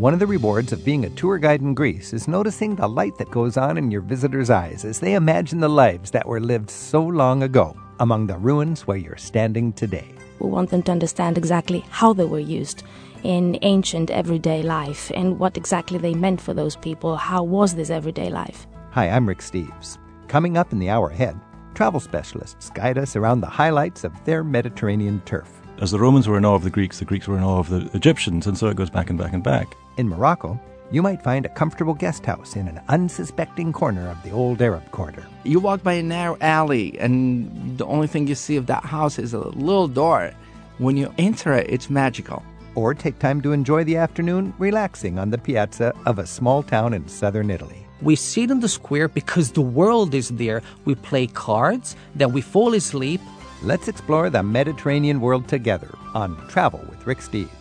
One of the rewards of being a tour guide in Greece is noticing the light that goes on in your visitors' eyes as they imagine the lives that were lived so long ago among the ruins where you're standing today. We want them to understand exactly how they were used in ancient everyday life and what exactly they meant for those people. How was this everyday life? Hi, I'm Rick Steves. Coming up in the hour ahead, travel specialists guide us around the highlights of their Mediterranean turf. As the Romans were in awe of the Greeks, the Greeks were in awe of the Egyptians, and so it goes back and back and back. In Morocco, you might find a comfortable guest house in an unsuspecting corner of the old Arab quarter. You walk by a narrow alley, and the only thing you see of that house is a little door. When you enter it, it's magical. Or take time to enjoy the afternoon relaxing on the piazza of a small town in southern Italy. We sit in the square because the world is there. We play cards, then we fall asleep. Let's explore the Mediterranean world together on Travel with Rick Steves.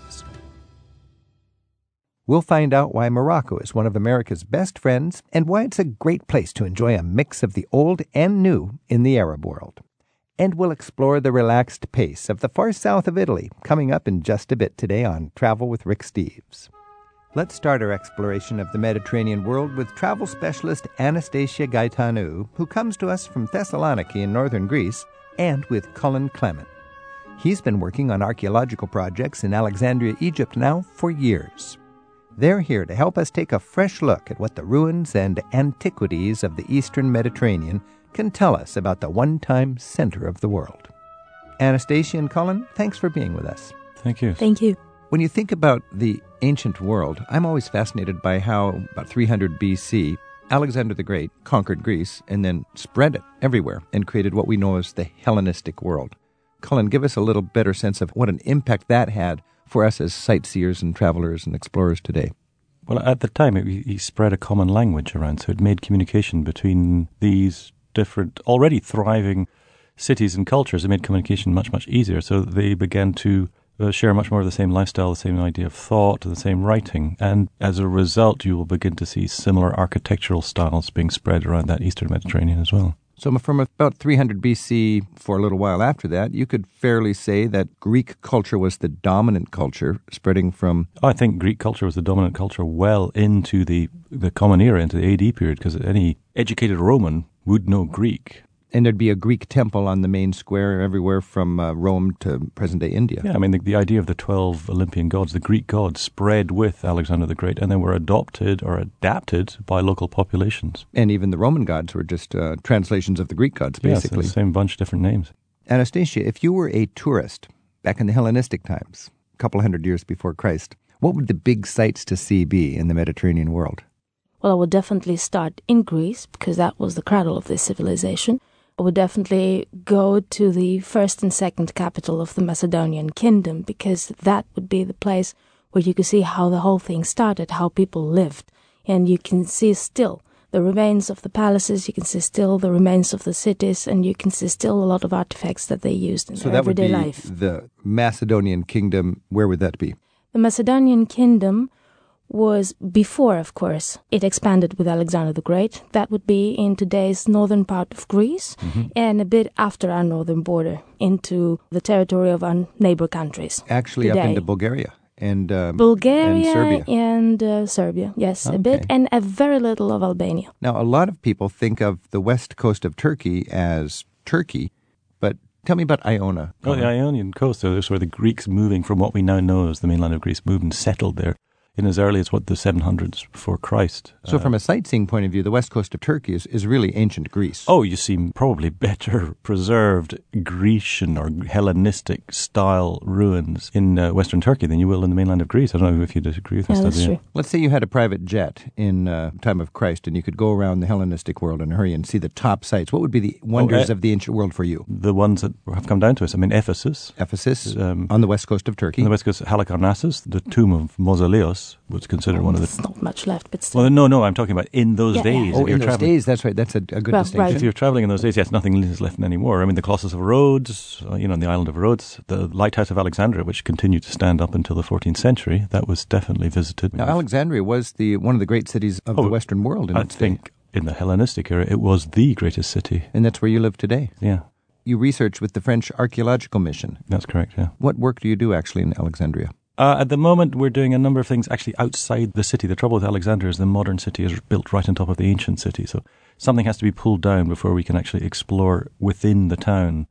We'll find out why Morocco is one of America's best friends and why it's a great place to enjoy a mix of the old and new in the Arab world. And we'll explore the relaxed pace of the far south of Italy coming up in just a bit today on Travel with Rick Steves. Let's start our exploration of the Mediterranean world with travel specialist Anastasia Gaetanou, who comes to us from Thessaloniki in northern Greece, and with Cullen Clement. He's been working on archaeological projects in Alexandria, Egypt now for years. They're here to help us take a fresh look at what the ruins and antiquities of the eastern Mediterranean can tell us about the one time center of the world. Anastasia and Colin, thanks for being with us. Thank you. Thank you. When you think about the ancient world, I'm always fascinated by how, about 300 BC, Alexander the Great conquered Greece and then spread it everywhere and created what we know as the Hellenistic world. Cullen, give us a little better sense of what an impact that had for us as sightseers and travelers and explorers today? Well, at the time, it, he spread a common language around, so it made communication between these different, already thriving cities and cultures. It made communication much, much easier. So they began to uh, share much more of the same lifestyle, the same idea of thought, the same writing. And as a result, you will begin to see similar architectural styles being spread around that eastern Mediterranean as well. So, from about 300 BC for a little while after that, you could fairly say that Greek culture was the dominant culture, spreading from. I think Greek culture was the dominant culture well into the, the Common Era, into the AD period, because any educated Roman would know Greek and there'd be a Greek temple on the main square everywhere from uh, Rome to present day India. Yeah, I mean, the, the, idea of the 12 Olympian gods, the Greek gods, spread with Alexander the Great and then were adopted or adapted by local populations. And even the Roman gods were just uh, translations of the Greek gods, basically. Yes, the same bunch, different names. Anastasia, if you were a tourist back in the Hellenistic times, a couple hundred years before Christ, what would the big sights to see be in the Mediterranean world? Well, I would definitely start in Greece because that was the cradle of this civilization. I would definitely go to the first and second capital of the Macedonian kingdom because that would be the place where you could see how the whole thing started, how people lived. And you can see still the remains of the palaces, you can see still the remains of the cities, and you can see still a lot of artifacts that they used in so everyday would be life. The Macedonian kingdom, where would that be? The Macedonian kingdom was before, of course, it expanded with Alexander the Great. That would be in today's northern part of Greece Mm-hmm. and a bit after our northern border into the territory of our neighbor countries. Actually, up into Bulgaria and um, Bulgaria and Serbia. and, uh, Serbia, yes, a bit, and a very little of Albania. Now, a lot of people think of the west coast of Turkey as Turkey, but tell me about Ionia. Oh, the Ionian coast, so that's where the Greeks moving from what we now know as the mainland of Greece moved and settled there in as early as what the 700s before Christ. So, from a sightseeing point of view, the west coast of Turkey is, is really ancient Greece. Oh, you see probably better preserved Grecian or Hellenistic style ruins in uh, Western Turkey than you will in the mainland of Greece. I don't know if you disagree with Yeah, this. that's true. Let's say you had a private jet in uh, time of Christ, and you could go around the Hellenistic world in a hurry and see the top sites. What would be the wonders uh, of the ancient world for you? The ones that have come down to us. I mean, Ephesus, Ephesus um, on the west coast of Turkey. on the west coast, Halicarnassus, the tomb of Mausoleus, was considered one of the. There's not much left, but still. Well, no, no, I'm talking about in those Yeah, days. yeah. oh, if you're in those traveling. days, that's right. That's a, a good Well, distinction. right. If you're traveling in those days, yes, nothing is left anymore. I mean, the Colossus of Rhodes, uh, you know, on the island of Rhodes, the lighthouse of Alexandria, which continued to stand up until the 14th century, that was definitely visited. Now, Alexandria was the one of the great cities of Oh, the Western world in I its day. think in the Hellenistic era, it was the greatest city. and that's where you live today. Yeah, You research with the French Archaeological Mission. that's correct. Yeah. What work do you do actually in Alexandria? Uh, at the moment, we're doing a number of things actually outside the city. The trouble with Alexandria is the modern city is built right on top of the ancient city. So something has to be pulled down before we can actually explore within the town.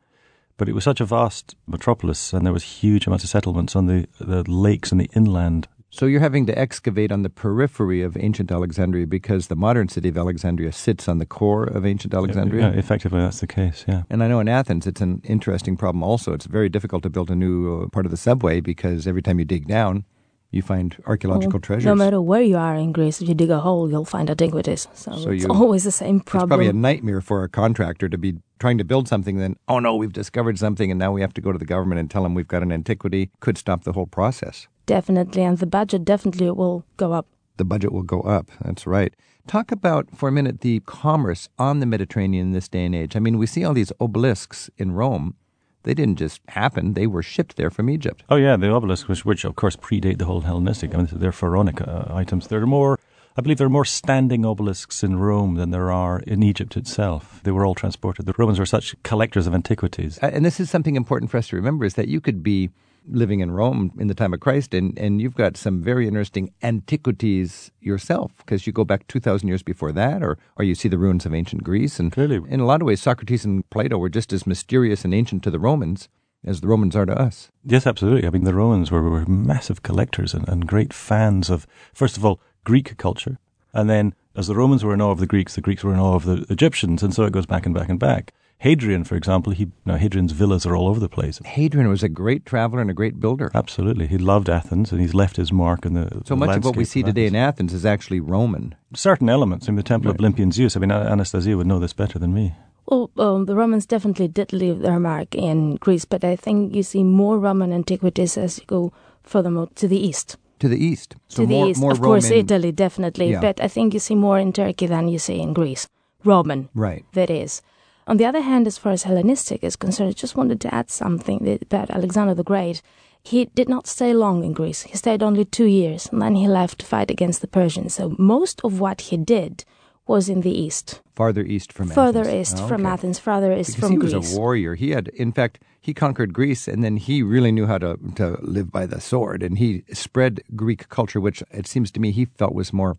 But it was such a vast metropolis, and there was huge amounts of settlements on the, the lakes and the inland. So you're having to excavate on the periphery of ancient Alexandria because the modern city of Alexandria sits on the core of ancient Alexandria? Yeah, effectively, that's the case, yeah. And I know in Athens it's an interesting problem also. It's very difficult to build a new uh, part of the subway because every time you dig down, you find archaeological Well, treasures. No matter where you are in Greece, if you dig a hole, you'll find antiquities. So, So it's you- always the same problem. It's probably a nightmare for a contractor to be trying to build something, then, oh no, we've discovered something, and now we have to go to the government and tell them we've got an antiquity. Could stop the whole process. Definitely, and the budget definitely will go up. The budget will go up. That's right. Talk about, for a minute, the commerce on the Mediterranean in this day and age. I mean, we see all these obelisks in Rome. They didn't just happen, they were shipped there from Egypt. Oh, yeah, the obelisks, which, which of course predate the whole Hellenistic. I mean, they're pharaonic uh, items. There are more, I believe there are more standing obelisks in Rome than there are in Egypt itself. They were all transported. The Romans were such collectors of antiquities. Uh, and this is something important for us to remember is that you could be living in Rome in the time of Christ and, and you've got some very interesting antiquities yourself because you go back 2,000 years before that or, or you see the ruins of ancient Greece. And Clearly. in a lot of ways, Socrates and Plato were just as mysterious and ancient to the Romans as the Romans are to us. Yes, absolutely. I mean, the Romans were, were massive collectors and, and great fans of, first of all, Greek culture. And then, as the Romans were in awe of the Greeks, the Greeks were in awe of the Egyptians. And so it goes back and back and back. Hadrian, for example, he, now Hadrian's villas are all over the place. Hadrian was a great traveler and a great builder. Absolutely. He loved Athens and he's left his mark in the. So the much of what we see today in Athens is actually Roman. Certain elements. I mean, the Temple of Olympian Zeus. I mean, Anastasia would know this better than me. Well, um, the Romans definitely did leave their mark in Greece, but I think you see more Roman antiquities as you go furthermore to the east. To the east. So to the more, east, more of course, Italy definitely, Yeah. but I think you see more in Turkey than you see in Greece. Roman, Right. that is. On the other hand, as far as Hellenistic is concerned, I just wanted to add something about Alexander the Great. He did not stay long in Greece. He stayed only two years, and then he left to fight against the Persians. So most of what he did was in the east, Farther east from further Athens. east Oh, from. Athens, further east Because from he Greece. He was a warrior. He had, in fact, he conquered Greece, and then he really knew how to to live by the sword, and he spread Greek culture, which it seems to me he felt was more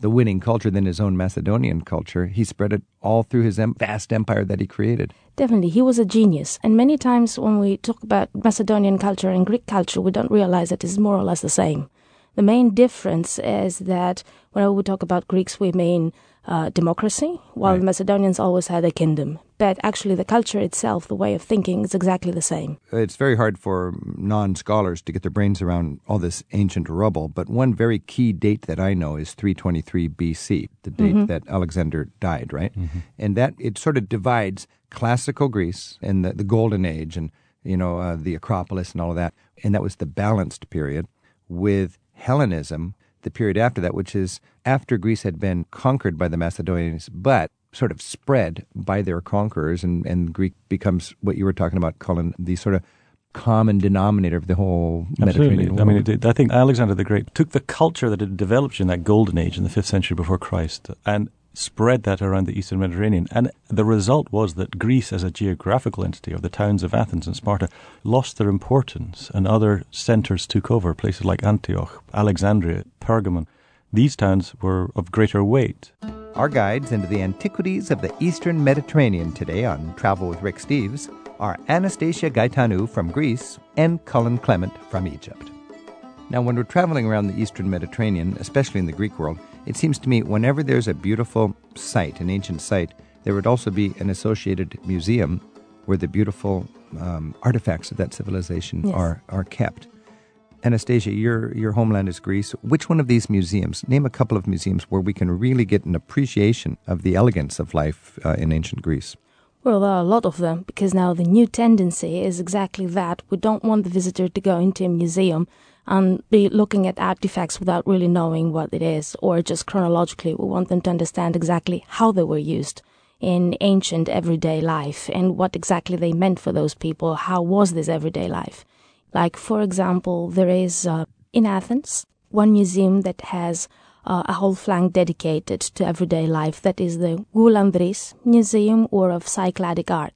the winning culture than his own Macedonian culture. He spread it all through his em- vast empire that he created. Definitely, he was a genius. And many times when we talk about Macedonian culture and Greek culture, we don't realize that it's more or less the same. The main difference is that whenever we talk about Greeks, we mean uh, democracy, while Right. the Macedonians always had a kingdom. But actually, the culture itself, the way of thinking, is exactly the same. Uh, it's very hard for non scholars to get their brains around all this ancient rubble, but one very key date that I know is 323 BC, the date mm-hmm. that Alexander died, right? Mm-hmm. And that it sort of divides classical Greece and the, the Golden Age and, you know, uh, the Acropolis and all of that. And that was the balanced period with Hellenism, the period after that, which is after Greece had been conquered by the Macedonians, but sort of spread by their conquerors, and, and Greek becomes what you were talking about, Colin, the sort of common denominator of the whole Absolutely. Mediterranean I mean, did- I think Alexander the Great took the culture that had developed in that golden age in the 5th century before Christ and spread that around the eastern Mediterranean. And the result was that Greece, as a geographical entity, or the towns of Athens and Sparta, lost their importance and other centers took over, places like Antioch, Alexandria, Pergamon. These towns were of greater weight. Our guides into the antiquities of the eastern Mediterranean today on Travel with Rick Steves are Anastasia Gaetanou from Greece and Cullen Clement from Egypt. Now, when we're traveling around the eastern Mediterranean, especially in the Greek world, it seems to me whenever there's a beautiful site, an ancient site, there would also be an associated museum where the beautiful um, artifacts of that civilization Yes. are, are kept. Anastasia, your your homeland is Greece. Which one of these museums? Name a couple of museums where we can really get an appreciation of the elegance of life uh, in ancient Greece. Well, there are a lot of them because now the new tendency is exactly that. We don't want the visitor to go into a museum and be looking at artifacts without really knowing what it is or just chronologically. We want them to understand exactly how they were used in ancient everyday life and what exactly they meant for those people. How was this everyday life? Like, for example, there is uh, in Athens one museum that has uh, a whole flank dedicated to everyday life. That is the Goulandris Museum or of Cycladic Art.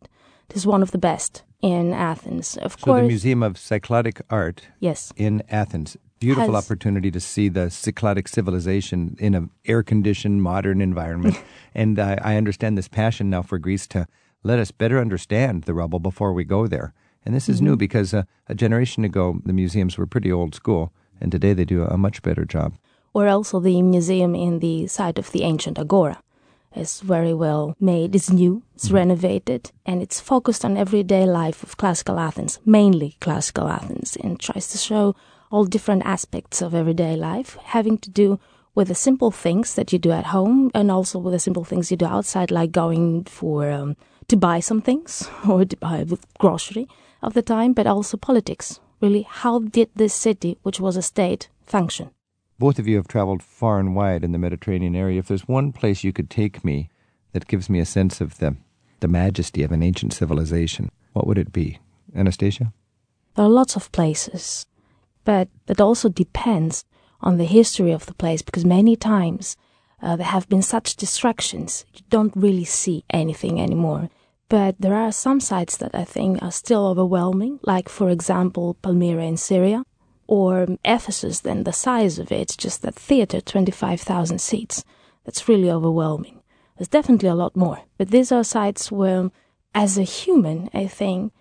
It is one of the best in Athens. Of So course, the Museum of Cycladic Art yes, in Athens. Beautiful Has- opportunity to see the Cycladic civilization in an air-conditioned, modern environment. and I I understand this passion now for Greece to let us better understand the rubble before we go there. And this is new because uh, a generation ago the museums were pretty old school, and today they do a much better job. or also the museum in the site of the ancient agora. It's very well made, it's new, it's renovated, and it's focused on everyday life of classical Athens, mainly classical Athens, and tries to show all different aspects of everyday life having to do with the simple things that you do at home and also with the simple things you do outside, like going for um, to buy some things or to buy with grocery of the time, but also politics. Really, how did this city, which was a state, function? Both of you have traveled far and wide in the Mediterranean area. If there's one place you could take me that gives me a sense of the, the majesty of an ancient civilization, what would it be? Anastasia? There are lots of places, but it also depends on the history of the place because many times uh, there have been such distractions, you don't really see anything anymore. But there are some sites that I think are still overwhelming, like, for example, Palmyra in Syria, or Ephesus, then the size of it, just that theater, 25,000 seats. That's really overwhelming. There's definitely a lot more. But these are sites where, as a human, I think,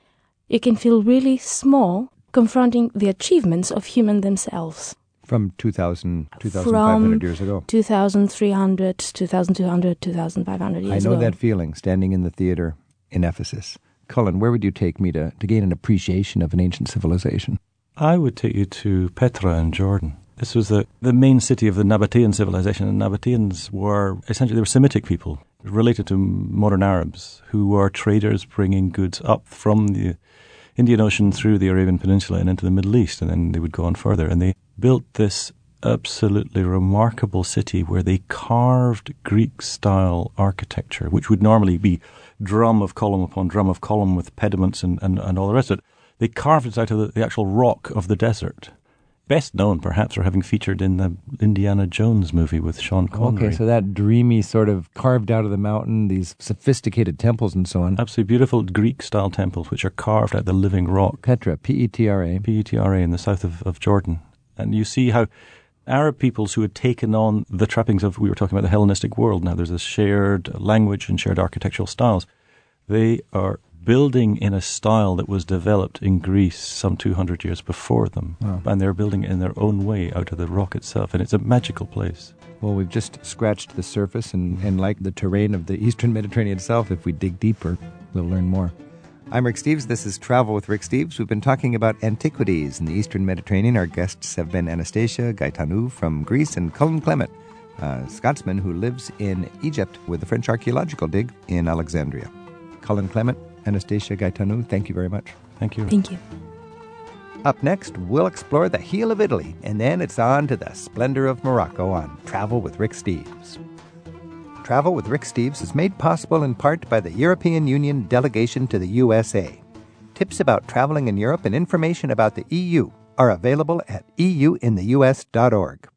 you can feel really small confronting the achievements of human themselves. From 2,000, 2,500 From years ago. 2,300, 2,200, 2,500 years ago. I know ago. that feeling standing in the theater in Ephesus. Cullen, where would you take me to, to gain an appreciation of an ancient civilization? I would take you to Petra in Jordan. This was the, the main city of the Nabatean civilization, and Nabateans were essentially they were Semitic people related to modern Arabs who were traders bringing goods up from the Indian Ocean through the Arabian Peninsula and into the Middle East, and then they would go on further. And they built this absolutely remarkable city where they carved Greek style architecture, which would normally be drum of column upon drum of column with pediments and, and, and all the rest of it. They carved it out of the, the actual rock of the desert. Best known, perhaps, for having featured in the Indiana Jones movie with Sean Connery. Okay, so that dreamy sort of carved out of the mountain, these sophisticated temples and so on. Absolutely beautiful Greek style temples which are carved out of the living rock. Petra, P E T R A. P-E-T-R-A in the south of, of Jordan. And you see how Arab peoples who had taken on the trappings of, we were talking about the Hellenistic world, now there's this shared language and shared architectural styles. They are building in a style that was developed in Greece some 200 years before them. And they're building it in their own way out of the rock itself. And it's a magical place. Well, we've just scratched the surface, and, and like the terrain of the eastern Mediterranean itself, if we dig deeper, we'll learn more. I'm Rick Steves. This is Travel with Rick Steves. We've been talking about antiquities in the eastern Mediterranean. Our guests have been Anastasia Gaetanou from Greece and Cullen Clement, a Scotsman who lives in Egypt with the French archaeological dig in Alexandria. Cullen Clement, Anastasia Gaetanou, thank you very much. Thank you. Thank you. Up next, we'll explore the heel of Italy, and then it's on to the splendor of Morocco on Travel with Rick Steves. Travel with Rick Steves is made possible in part by the European Union delegation to the USA. Tips about traveling in Europe and information about the EU are available at euintheus.org.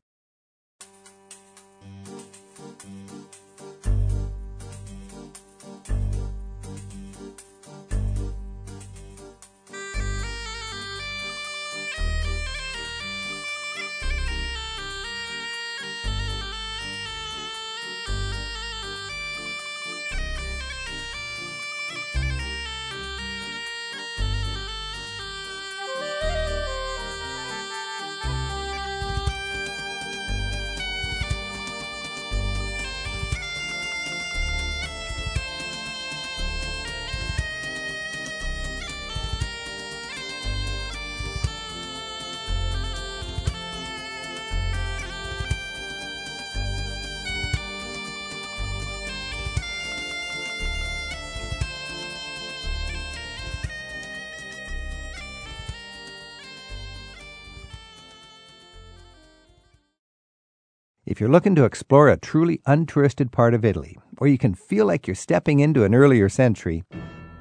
you're looking to explore a truly untouristed part of Italy, where you can feel like you're stepping into an earlier century,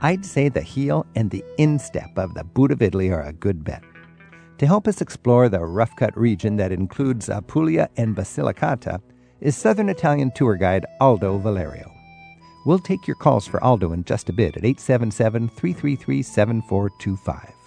I'd say the heel and the instep of the boot of Italy are a good bet. To help us explore the rough cut region that includes Apulia and Basilicata is Southern Italian tour guide Aldo Valerio. We'll take your calls for Aldo in just a bit at 877 333 7425.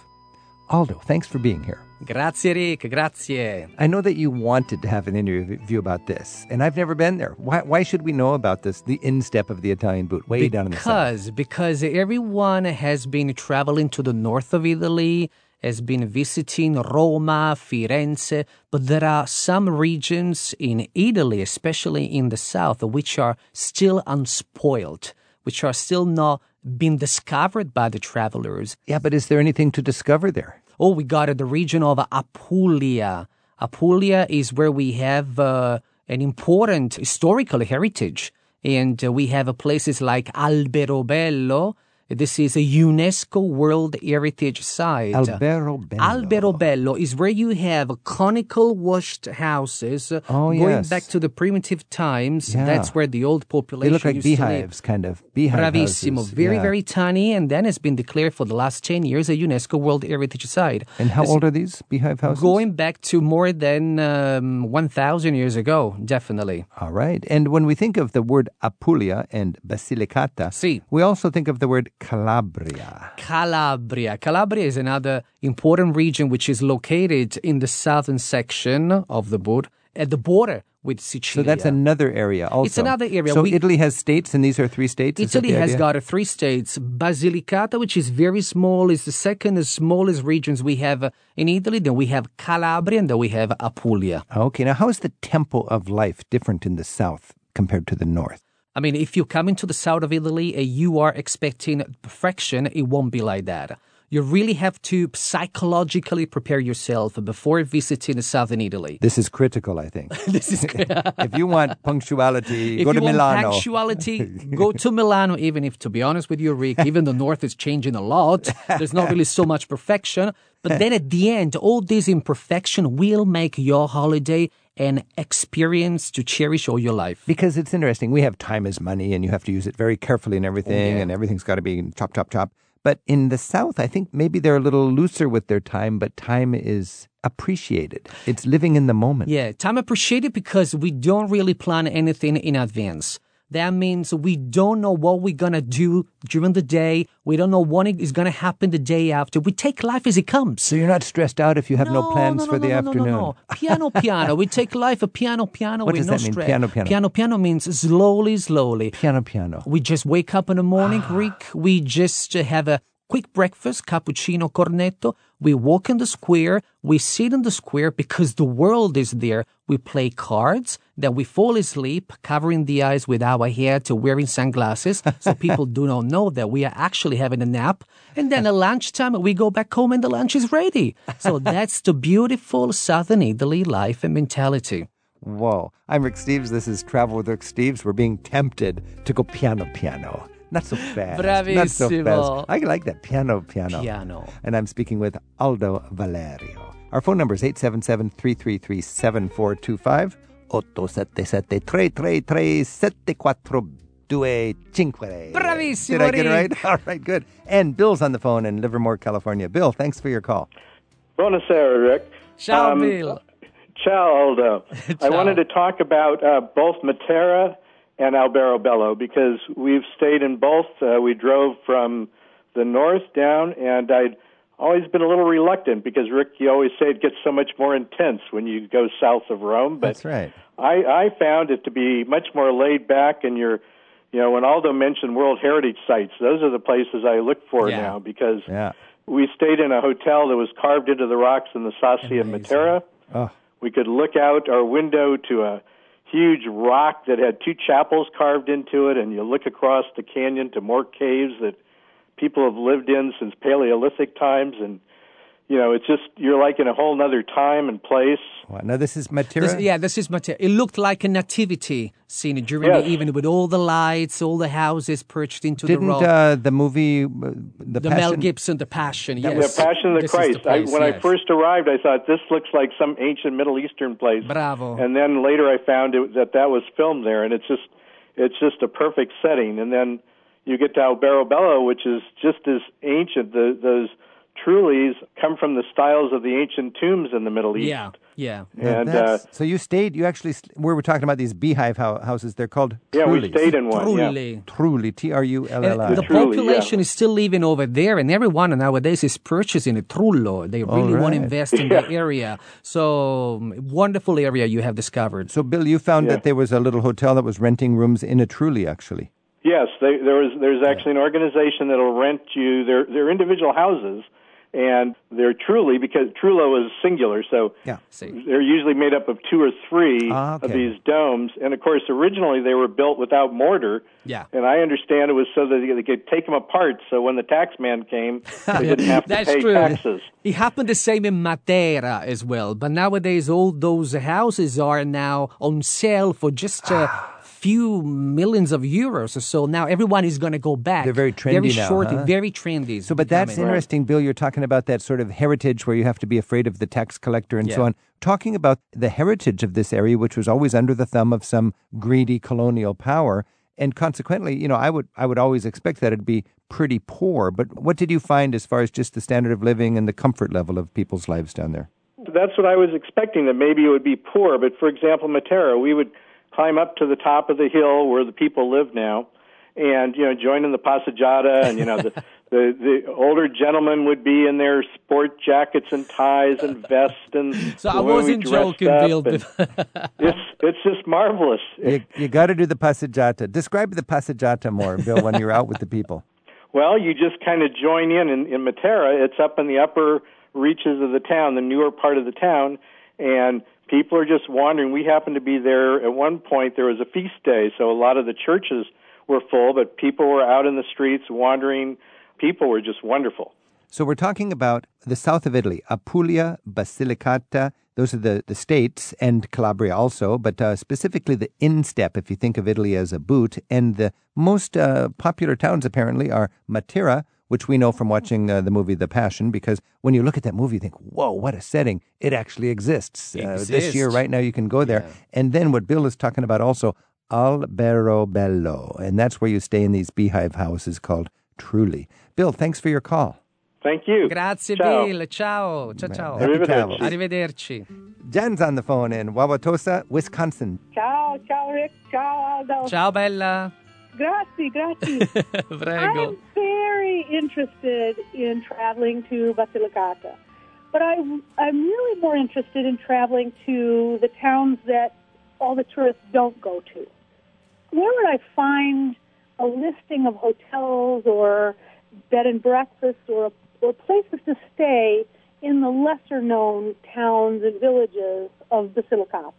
Aldo, thanks for being here. Grazie, Rick. Grazie. I know that you wanted to have an interview about this, and I've never been there. Why, why should we know about this, the instep of the Italian boot, way down in the south? Because because everyone has been traveling to the north of Italy, has been visiting Roma, Firenze, but there are some regions in Italy, especially in the south, which are still unspoiled, which are still not been discovered by the travelers. Yeah, but is there anything to discover there? Oh, we got it, the region of Apulia. Apulia is where we have uh, an important historical heritage. And uh, we have places like Alberobello, this is a UNESCO World Heritage Site. Alberobello. Alberobello is where you have conical washed houses oh, going yes. back to the primitive times. Yeah. That's where the old population They look like used to live. beehives, kind of. Beehive Bravissimo. houses. Very, Yeah. very tiny, and then it's been declared for the last 10 years a UNESCO World Heritage Site. And how old are these beehive houses? Going back to more than um, 1,000 years ago, definitely. All right. And when we think of the word Apulia and Basilicata, Si. we also think of the word Calabria. Calabria. Calabria is another important region which is located in the southern section of the board at the border with Sicily. So that's another area also. It's another area. So We- Italy has states, and these are three states? Italy has got three states. Basilicata, which is very small, is the second smallest regions we have in Italy. Then we have Calabria, and then we have Apulia. Okay, now how is the tempo of life different in the south compared to the north? I mean, if you come into the south of Italy and you are expecting perfection, it won't be like that. You really have to psychologically prepare yourself before visiting southern Italy. This is critical, I think. This is if you want punctuality, if go you to want Milano. punctuality, go to Milano. Even if, to be honest with you, Rick, even the north is changing a lot. There's not really so much perfection. But then at the end, all this imperfection will make your holiday an experience to cherish all your life. Because it's interesting. We have time as money, and you have to use it very carefully and everything, yeah. and everything's got to be chop, chop, chop. But in the South, I think maybe they're a little looser with their time, but time is appreciated. It's living in the moment. Yeah, time appreciated because we don't really plan anything in advance. That means we don't know what we're gonna do during the day. We don't know what is gonna happen the day after. We take life as it comes. So you're not stressed out if you have no, plans no, for no, the no, no, afternoon. No, no, Piano, piano. We take life a piano, piano. What does no that mean, stress. piano, piano? Piano, piano means slowly, slowly. Piano, piano. We just wake up in the morning, Ah. Rick. We just have a quick breakfast, cappuccino, cornetto. We walk in the square. We sit in the square because the world is there. We play cards. Then we fall asleep, covering the eyes with our hair to wearing sunglasses so people do not know that we are actually having a nap. And then at lunchtime, we go back home and the lunch is ready. So that's the beautiful Southern Italy life and mentality. Whoa. I'm Rick Steves. This is Travel with Rick Steves. We're being tempted to go piano, piano. Not so fast. Not so fast. I like that piano, piano. Piano. And I'm speaking with Aldo Valerio. Our phone number is 877 333 7425 877 Bravissimo, Did I get it Rick. right? All right, good. And Bill's on the phone in Livermore, California. Bill, thanks for your call. Buonasera, Rick. Ciao, Um, Bill. Ciao, Aldo. ciao. I wanted to talk about uh, both Matera and Alberobello because we've stayed in both. Uh, we drove from the north down, and I'd always been a little reluctant because, Rick, you always say it gets so much more intense when you go south of Rome. But That's right. I, I found it to be much more laid back, and you're, you know, when Aldo mentioned World Heritage sites, those are the places I look for Yeah. now because Yeah. we stayed in a hotel that was carved into the rocks in the Sassi of Matera. Oh, We could look out our window to a huge rock that had two chapels carved into it, and you look across the canyon to more caves that people have lived in since Paleolithic times. And, you know, it's just, you're like in a whole other time and place. wow. Now, this is Matera? This, yeah, this is Matera. It looked like a nativity scene during Yes. the evening with all the lights, all the houses perched into Didn't the rock. uh, the movie, uh, The, the Passion, Mel Gibson, The Passion. Yes, the Passion of the This is Christ. place, I, when I first arrived, I thought this looks like some ancient Middle Eastern place. Bravo. And then later, I found it, that that was filmed there, and it's just it's just a perfect setting. And then you get to Alberobello, which is just as ancient. The, those Trulli's come from the styles of the ancient tombs in the Middle East. Yeah, yeah. And uh, so you stayed. You actually st- we were talking about these beehive houses. They're called yeah, we stayed in one. Yeah. Trulli. Trulli, T R U L L I. The population yeah. is still living over there, and everyone nowadays is purchasing a trullo. They really want to invest in the area. So, um, wonderful area you have discovered. So, Bill, you found Yeah. that there was a little hotel that was renting rooms in a Trulli, actually. Yes, they, there was. There's actually an organization that'll rent you their their individual houses, and they're trulli because Trullo is singular, so Yeah. They're usually made up of two or three Ah, okay. of these domes. And of course, originally they were built without mortar. Yeah. And I understand it was so that they could take them apart, so when the tax man came, they didn't have to That's pay true. taxes. It happened the same in Matera as well. But nowadays, all those houses are now on sale for just a few millions of euros or so. Now everyone is going to go back. They're very Very trendy now, short, huh? very trendy. So, but that's becoming. interesting, Bill. You're talking about that sort of heritage where you have to be afraid of the tax collector and so on. Talking about the heritage of this area, which was always under the thumb of some greedy colonial power, and consequently, you know, I would I would always expect that it'd be pretty poor. But what did you find as far as just the standard of living and the comfort level of people's lives down there? That's what I was expecting, that maybe it would be poor. But for example, Matera, we would climb up to the top of the hill where the people live now and, you know, join in the passeggiata and, you know, the, the, the older gentlemen would be in their sport jackets and ties and vests and So I wasn't would joking, up Bill. it's, it's just marvelous. You, you got to do the passeggiata. Describe the passeggiata more, Bill, when you're out with the people. Well, you just kind of join in. in in Matera. It's up in the upper reaches of the town, the newer part of the town, and people are just wandering. We happened to be there at one point. There was a feast day, so a lot of the churches were full, but people were out in the streets wandering. People were just wonderful. So we're talking about the south of Italy, Apulia, Basilicata. Those are the, the states, and Calabria also, but uh, specifically the instep, if you think of Italy as a boot. And the most uh, popular towns, apparently, are Matera, which we know from watching uh, the movie The Passion, because when you look at that movie, you think, whoa, what a setting. It actually exists. Uh, this year, right now, you can go there. And then what Bill is talking about also, Alberobello. And that's where you stay in these beehive houses called Trulli. Bill, thanks for your call. Thank you. Grazie, Ciao. Bill. Ciao. Ciao, ciao. Happy Arrivederci. travels. Arrivederci. Jen's on the phone in Wauwatosa, Wisconsin. Ciao, ciao Rick, ciao Aldo. Ciao, Bella. Grazie, grazie. Prego. I'm very interested in traveling to Basilicata, but I, I'm really more interested in traveling to the towns that all the tourists don't go to. Where would I find a listing of hotels or bed and breakfast or, or places to stay in the lesser known towns and villages of Basilicata?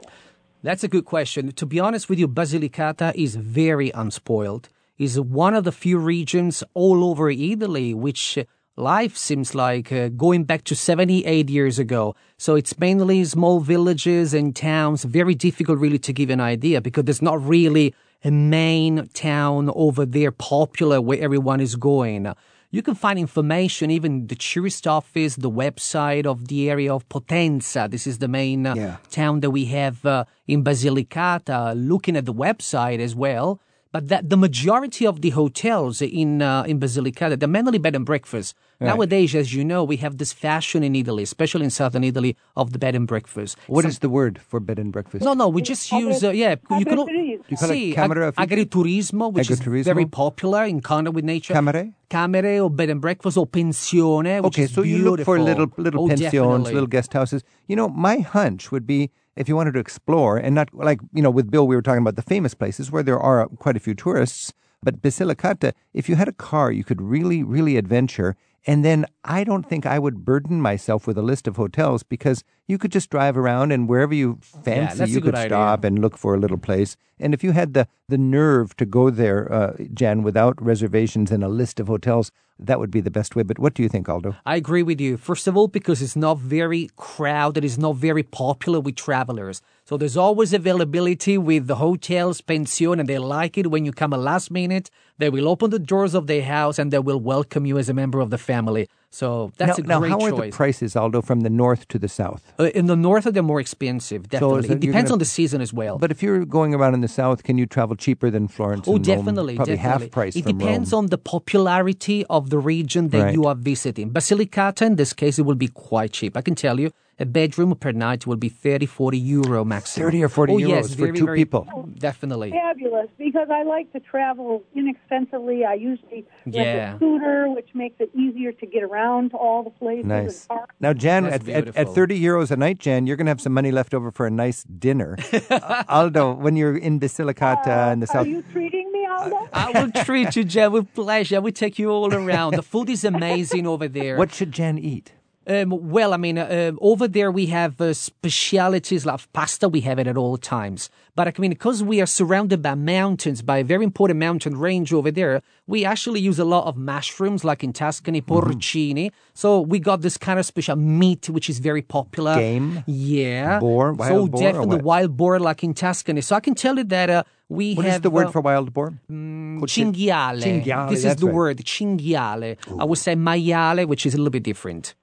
That's a good question. To be honest with you, Basilicata is very unspoiled. Is one of the few regions all over Italy which uh, life seems like uh, going back to 78 years ago. So it's mainly small villages and towns. Very difficult really to give an idea because there's not really a main town over there popular where everyone is going. You can find information, even the tourist office, the website of the area of Potenza. This is the main uh, Yeah. town that we have uh, in Basilicata. Looking at the website as well, but that the majority of the hotels in uh, in Basilicata, they're mainly bed and breakfast. Nowadays, as you know, we have this fashion in Italy, especially in southern Italy, of the bed and breakfast. What is the word for bed and breakfast? No, no, we just use uh, yeah. You can. You call it see camera ag- agriturismo, which is very popular in contact with nature. Camere? camere or bed and breakfast or pensione. Which Okay, is so you look for little little Oh, pensions, definitely. little guest houses. You know, my hunch would be if you wanted to explore and not like you know with Bill we were talking about the famous places where there are quite a few tourists, but Basilicata, if you had a car, you could really really adventure. And then I don't think I would burden myself with a list of hotels because you could just drive around and wherever you fancy, a you could idea. stop and look for a little place. And if you had the, the nerve to go there, uh, Jan, without reservations and a list of hotels, that would be the best way. But what do you think, Aldo? I agree with you. First of all, because it's not very crowded, it's not very popular with travelers. So there's always availability with the hotels, pension, and they like it when you come a last minute. They will open the doors of their house and they will welcome you as a member of the family. So that's now, a great choice. now, how are the prices, Aldo, from the north to the south? Uh, in the north, they're more expensive. Definitely, is it it- depends gonna- on the season as well. But if you're going around in the south, can you travel cheaper than Florence? Oh, and Rome? definitely, Probably definitely. half price. It depends Rome. on the popularity of the region that Right. you are visiting. Basilicata, in this case, it will be quite cheap. I can tell you, a bedroom per night will be 30, 40 euro maximum. 30 or 40 oh, yes, euros for very, two very- people. Definitely. Fabulous, because I like to travel inexpensively. I usually rent a scooter, which makes it easier to get around to all the places. Nice. And parks. Now, Jan, at, at, at 30 euros a night, Jan, you're going to have some money left over for a nice dinner. Uh, Aldo, when you're in Basilicata in the south. Are you treating me, Aldo? I will treat you, Jen, with pleasure. We take you all around. The food is amazing over there. what should Jan eat? Um, well, I mean, uh, over there we have uh, specialities like pasta. We have it at all times. But I mean, because we are surrounded by mountains, by a very important mountain range over there, we actually use a lot of mushrooms, like in Tuscany, Mm-hmm. porcini. So we got this kind of special meat, which is very popular. Game? yeah, Boar? so Wild boar or definitely wild boar, like in Tuscany. So I can tell you that uh, we What have is the word uh, for wild boar? cinghiale. Cinghiale, This is the right. word cinghiale. I would say maiale, which is a little bit different.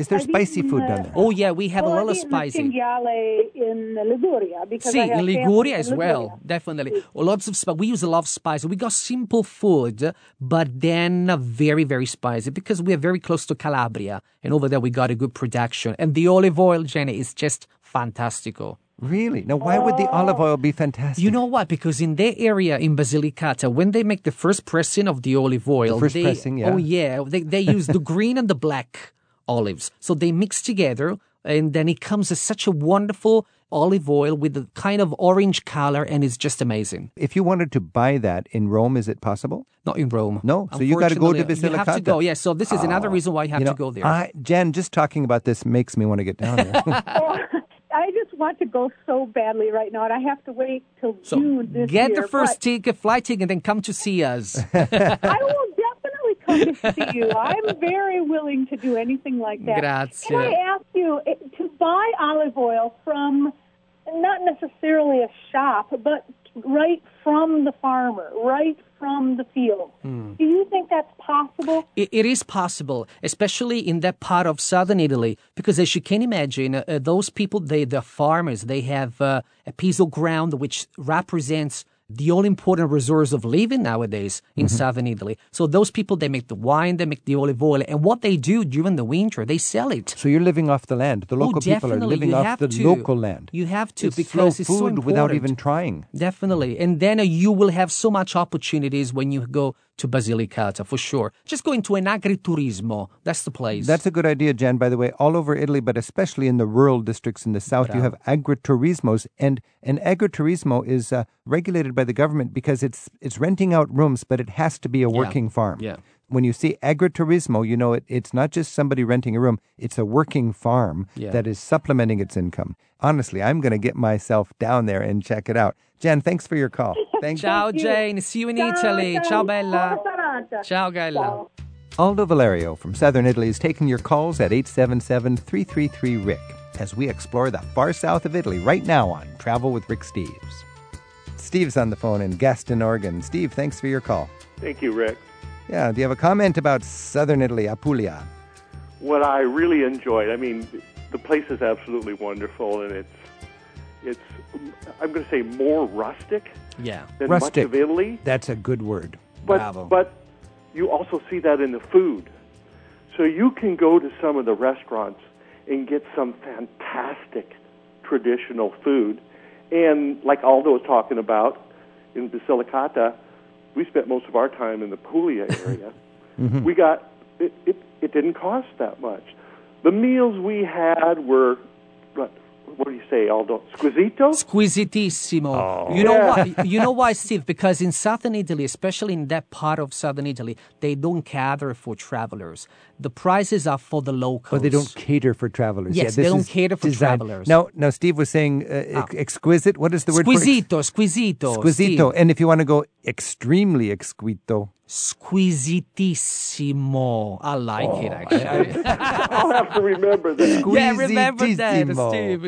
Is there I've spicy eaten, food down there? Oh yeah, we have well, a lot I've of spicy. in Liguria because See, I in Liguria as well, definitely. Oh, lots of spice. We use a lot of spice. We got simple food, but then very, very spicy because we are very close to Calabria, and over there we got a good production. And the olive oil, Jenny, is just fantastico. Really? Now, why would the olive oh. oil be fantastic? You know what? Because in their area in Basilicata, when they make the first pressing of the olive oil, the first they, pressing, yeah. oh yeah, they they use the green and the black olives, so they mix together, and then it comes as such a wonderful olive oil with a kind of orange color, and it's just amazing. if you wanted to buy that in Rome, is it possible? Not in Rome. No, so you gotta go to Unfortunately, You have to Basilicata. go. Yeah. So this is another oh. reason why you have you know, to go there. I, Jan, just talking about this makes me want to get down there. Oh, I just want to go so badly right now, and I have to wait till so June this get year. the first ticket, flight ticket, and then come to see us. I will definitely come to see you. I'm very willing to do anything like that. Grazie. Can I ask you eh, to buy olive oil from not necessarily a shop, but right from the farmer, right from the field? Hmm. Do you think that's possible? It, it is possible, especially in that part of southern Italy, because as you can imagine, uh, those people, they, the farmers, they have uh, a piece of ground which represents the all important resource of living nowadays in southern Italy. So those people, they make the wine, they make the olive oil, and what they do during the winter, they sell it. so you're living off the land. The local oh, people are living you off the to. local land. You have to it's because it's so food important. without even trying. Definitely. And then uh, you will have so much opportunities when you go to Basilicata, for sure. Just go into an agriturismo. That's the place. That's a good idea, Jan, by the way. All over Italy, but especially in the rural districts in the south, you have agriturismos. And an agriturismo is uh, regulated by the government because it's, it's renting out rooms, but it has to be a working farm. Yeah. When you see agriturismo, you know it, it's not just somebody renting a room, it's a working farm Yeah. that is supplementing its income. Honestly, I'm going to get myself down there and check it out. Jan, thanks for your call. Thank Ciao, you. Jane. See you in Ciao, Italy. ciao. Ciao, Bella. Ciao, Gaila. Ciao. Aldo Valerio from Southern Italy is taking your calls at 877 333 Rick as we explore the far south of Italy right now on Travel with Rick Steves. Steve's on the phone in Gaston, Oregon. Steve, thanks for your call. Thank you, Rick. Yeah, do you have a comment about Southern Italy, Apulia? What I really enjoyed, I mean, the place is absolutely wonderful, and it's it's I'm going to say more rustic Yeah. than Rustic. much of Italy, That's a good word. but Bravo. but you also see that in the food. So you can go to some of the restaurants and get some fantastic traditional food, and like Aldo was talking about in Basilicata, we spent most of our time in the Puglia area. Mm-hmm. We got it, it. It didn't cost that much. The meals we had were what? What do you say, Aldo? Squisito? Squisitissimo. You know why? You know why, Steve? Because in southern Italy, especially in that part of southern Italy, they don't cater for travelers. The prices are for the locals. But Oh, they don't cater for travelers. Yes, yeah, they don't is cater for designed- travelers. Now, now Steve was saying uh, ex- exquisite. What is the word Squisito, for squisito. ex- Squisito. Steve. And if you want to go extremely exquisito, Squisitissimo. I like it, actually. I'll have to remember that. yeah, remember that, Squisitissimo. Steve.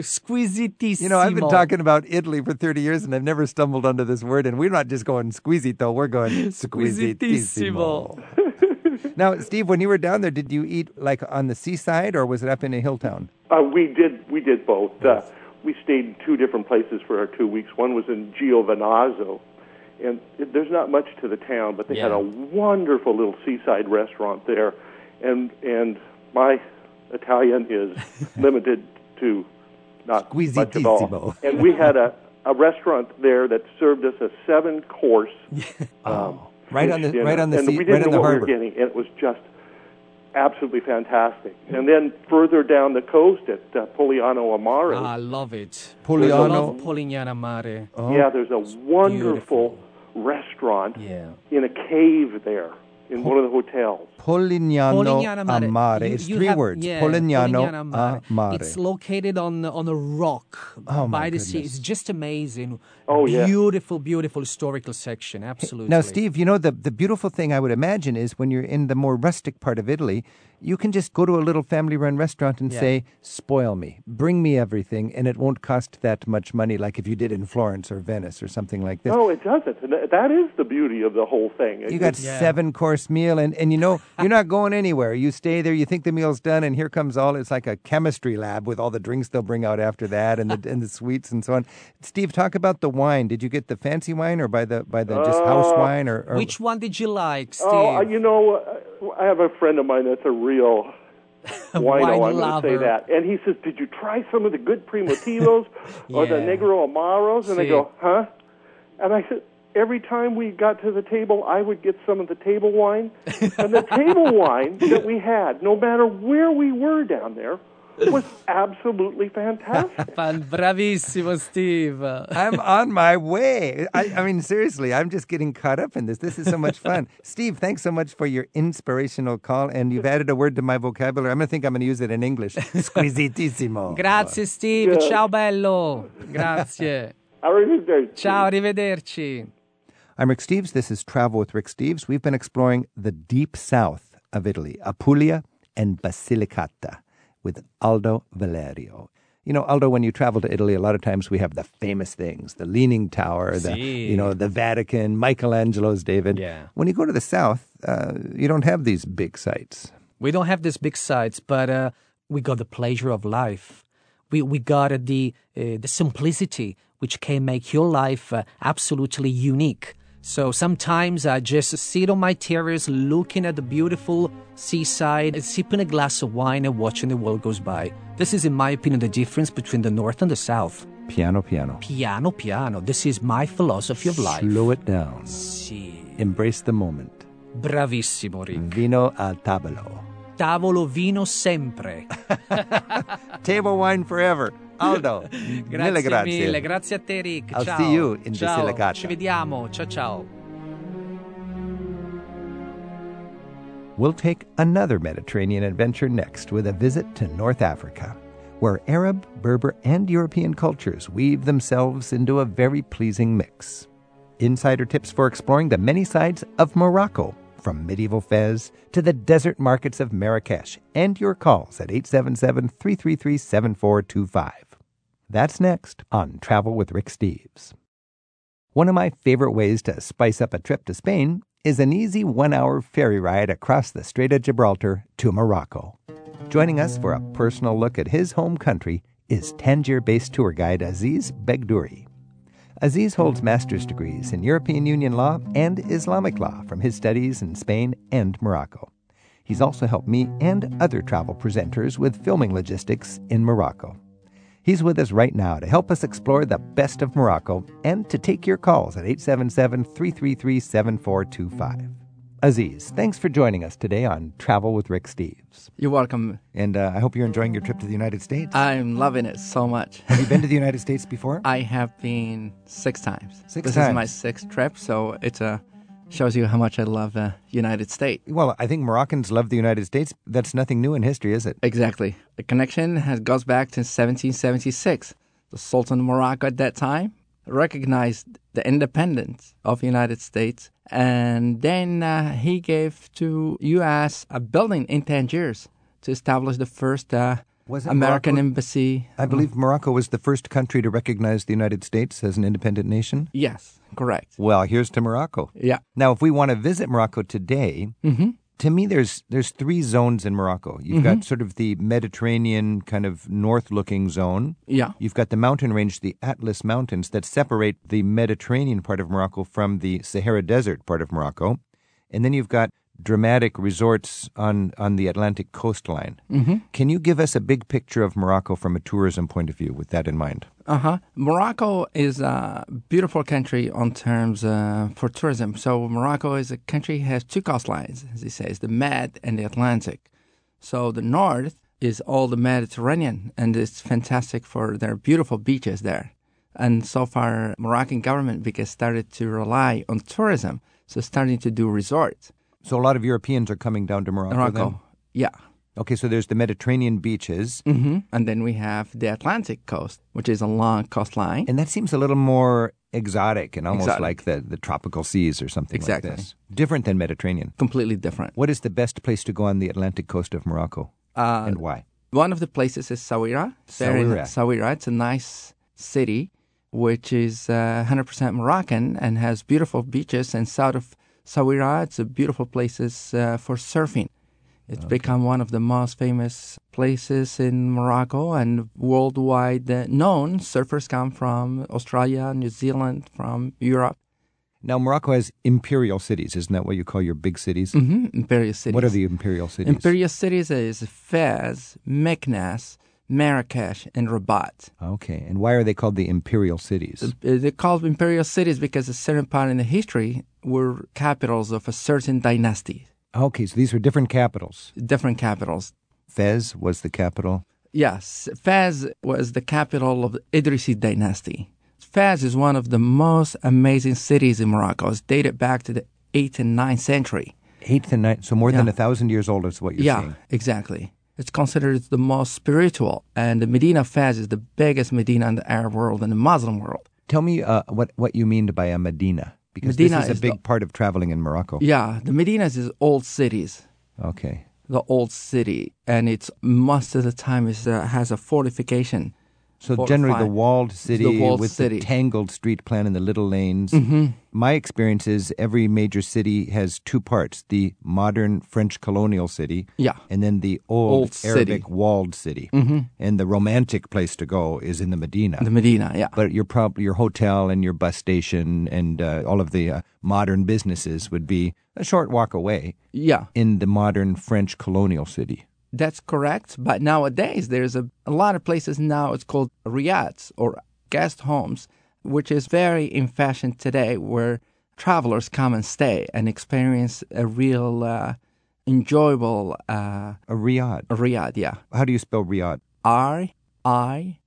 Squisitissimo. You know, I've been talking about Italy for 30 years and I've never stumbled onto this word. And we're not just going squisito, we're going squisitissimo. Squisitissimo. now, Steve, when you were down there, did you eat like on the seaside or was it up in a hill town? Uh, we did we did both. Uh, we stayed in two different places for our two weeks. One was in Giovinazzo, and it, there's not much to the town, but they had a wonderful little seaside restaurant there, and and my Italian is limited to not much at all. And we had a a restaurant there that served us a seven course. Um, Right on the fish dinner, right on the and sea, we didn't right on know the what harbor. we were getting, and it was just absolutely fantastic. And then further down the coast at uh, Poliano Amaro, I love it. Poliano- I love Polignano Mare. Oh. yeah, there's a wonderful restaurant Yeah. in a cave there in one of the hotels. Polignano, Polignano Mare. Amare. You- it's you three have- words. yeah, Polignano, Polignano Mare. Amare. It's located on on a rock Oh, by the sea. It's just amazing. Oh, yeah. Beautiful, beautiful historical section. Absolutely. Now, Steve, you know, the, the beautiful thing I would imagine is when you're in the more rustic part of Italy, you can just go to a little family run restaurant and Yeah. say, spoil me, bring me everything, and it won't cost that much money like if you did in Florence or Venice or something like this. No, it doesn't. And that is the beauty of the whole thing. You got Yeah. seven course meal, and, and you know you're not going anywhere. You stay there. You think the meal's done, and here comes all. It's like a chemistry lab with all the drinks they'll bring out after that, and the and the sweets and so on. Steve, talk about the wine. Did you get the fancy wine, or by the by the just house Uh, wine, or, or Which one did you like, Steve? Oh, uh, you know, uh, I have a friend of mine that's a real wino. Wine I'm going to say that. And he says, "Did you try some of the good primitivos or the negroamaros?" And I go, "Huh?" And I said, "Every time we got to the table, I would get some of the table wine, and the table wine that we had, no matter where we were down there, was absolutely fantastic." Fan- Bravissimo, Steve. I'm on my way. I, I mean, seriously, I'm just getting caught up in this. This is so much fun. Steve, thanks so much for your inspirational call, and you've added a word to my vocabulary. I'm going to think I'm going to use it in English. Squisitissimo. Grazie, Steve. Yeah. Ciao, bello. Grazie. Arrivederci. Ciao, arrivederci. I'm Rick Steves. This is Travel with Rick Steves. We've been exploring the deep south of Italy, Apulia and Basilicata, with Aldo Valerio. You know, Aldo, when you travel to Italy, a lot of times we have the famous things, the Leaning Tower, the you know, the Vatican, Michelangelo's David. Yeah. When you go to the south, uh, you don't have these big sites. We don't have these big sites, but uh, we got the pleasure of life. We we got uh, the uh, the simplicity which can make your life uh, absolutely unique. So sometimes I just sit on my terrace looking at the beautiful seaside, sipping a glass of wine and watching the world goes by. This is, in my opinion, the difference between the north and the south. Piano, piano. Piano, piano. This is my philosophy of life. Slow it down. Sì. Embrace the moment. Bravissimo, Rick. Vino al tavolo. Tavolo vino sempre. Table wine forever. Oh, Aldo, mille Grazie grazie. mille, grazie a te Rick. I'll ciao. see you in ciao. Ci vediamo, ciao ciao. We'll take another Mediterranean adventure next with a visit to North Africa, where Arab, Berber, and European cultures weave themselves into a very pleasing mix. Insider tips for exploring the many sides of Morocco, from medieval Fez to the desert markets of Marrakesh, and your calls at 877 333 7425. That's next on Travel with Rick Steves. One of my favorite ways to spice up a trip to Spain is an easy one hour ferry ride across the Strait of Gibraltar to Morocco. Joining us for a personal look at his home country is Tangier based tour guide Aziz Begdouri. Aziz holds master's degrees in European Union law and Islamic law from his studies in Spain and Morocco. He's also helped me and other travel presenters with filming logistics in Morocco. He's with us right now to help us explore the best of Morocco and to take your calls at 877 333 7425. Aziz, thanks for joining us today on Travel with Rick Steves. You're welcome. And uh, I hope you're enjoying your trip to the United States. I'm loving it so much. Have you been to the United States before? I have been six times. Six this times. is my sixth trip, so it's uh, shows you how much I love the United States. Well, I think Moroccans love the United States. That's nothing new in history, is it? Exactly. The connection has goes back to 1776. The Sultan of Morocco at that time recognized the independence of the United States, and then uh, he gave to U.S. a building in Tangiers to establish the first uh, American Morocco? embassy. I believe Morocco was the first country to recognize the United States as an independent nation. Yes, correct. Well, here's to Morocco. Yeah. Now, if we want to visit Morocco today, mm-hmm. To me, there's there's three zones in Morocco. You've got mm-hmm. sort of the Mediterranean kind of north-looking zone. Yeah. You've got the mountain range, the Atlas Mountains, that separate the Mediterranean part of Morocco from the Sahara Desert part of Morocco, and then you've got dramatic resorts on on the Atlantic coastline. Mm-hmm. Can you give us a big picture of Morocco from a tourism point of view, with that in mind? Uh huh. Morocco is a beautiful country on terms uh, for tourism. So Morocco is a country has two coastlines, as he says, the Med and the Atlantic. So the north is all the Mediterranean, and it's fantastic for their beautiful beaches there. And so far, Moroccan government because started to rely on tourism, so starting to do resorts. So a lot of Europeans are coming down to Morocco. Morocco, then? yeah. Okay, so there's the Mediterranean beaches, hmm And then we have the Atlantic coast, which is a long coastline. and that seems a little more exotic and almost Exotic. like the, the tropical seas or something Exactly. like this. Different than Mediterranean. completely different. What is the best place to go on the Atlantic coast of Morocco, Uh, and why? One of the places is Sawira. Sawira. Sawira. It's a nice city, which is uh, 100% Moroccan and has beautiful beaches. And south of Sawira, it's a beautiful places uh, for surfing. It's become one of the most famous places in Morocco and worldwide uh, known. Surfers come from Australia, New Zealand, from Europe. Now, Morocco has imperial cities. Isn't that what you call your big cities? hmm Imperial cities. What are the imperial cities? Imperial cities is Fez, Meknes, Marrakesh, and Rabat. Okay, and why are they called the imperial cities? They're called imperial cities because a certain part in the history were capitals of a certain dynasty, Okay, so these were different capitals. different capitals. Fez was the capital. Yes, Fez was the capital of the Idrisid dynasty. Fez is one of the most amazing cities in Morocco. It's dated back to the 8th and 9th century. Eighth and ninth, so more than a thousand years old is what you're yeah, saying. exactly. It's considered the most spiritual, and the Medina of Fez is the biggest Medina in the Arab world and the Muslim world. Tell me uh, what, what you mean by a Medina, because Medina this is a is big the- part of traveling in Morocco. Yeah, the Medinas is old cities. Okay. the old city, and it's most of the time is uh, has a fortification. So generally, the walled city walled with city. the tangled street plan and the little lanes. Mm-hmm. My experience is every major city has two parts: the modern French colonial city, Yeah. and then the old, Old city. Arabic walled city. Mm-hmm. And the romantic place to go is in the Medina. The Medina, yeah. but your prob- your hotel and your bus station and uh, all of the uh, modern businesses would be a short walk away yeah, in the modern French colonial city. That's correct. But nowadays, there's a, a lot of places now, it's called riads or guest homes, which is very in fashion today, where travelers come and stay and experience a real uh, enjoyable uh, A riad. riad, yeah. How do you spell riad? R I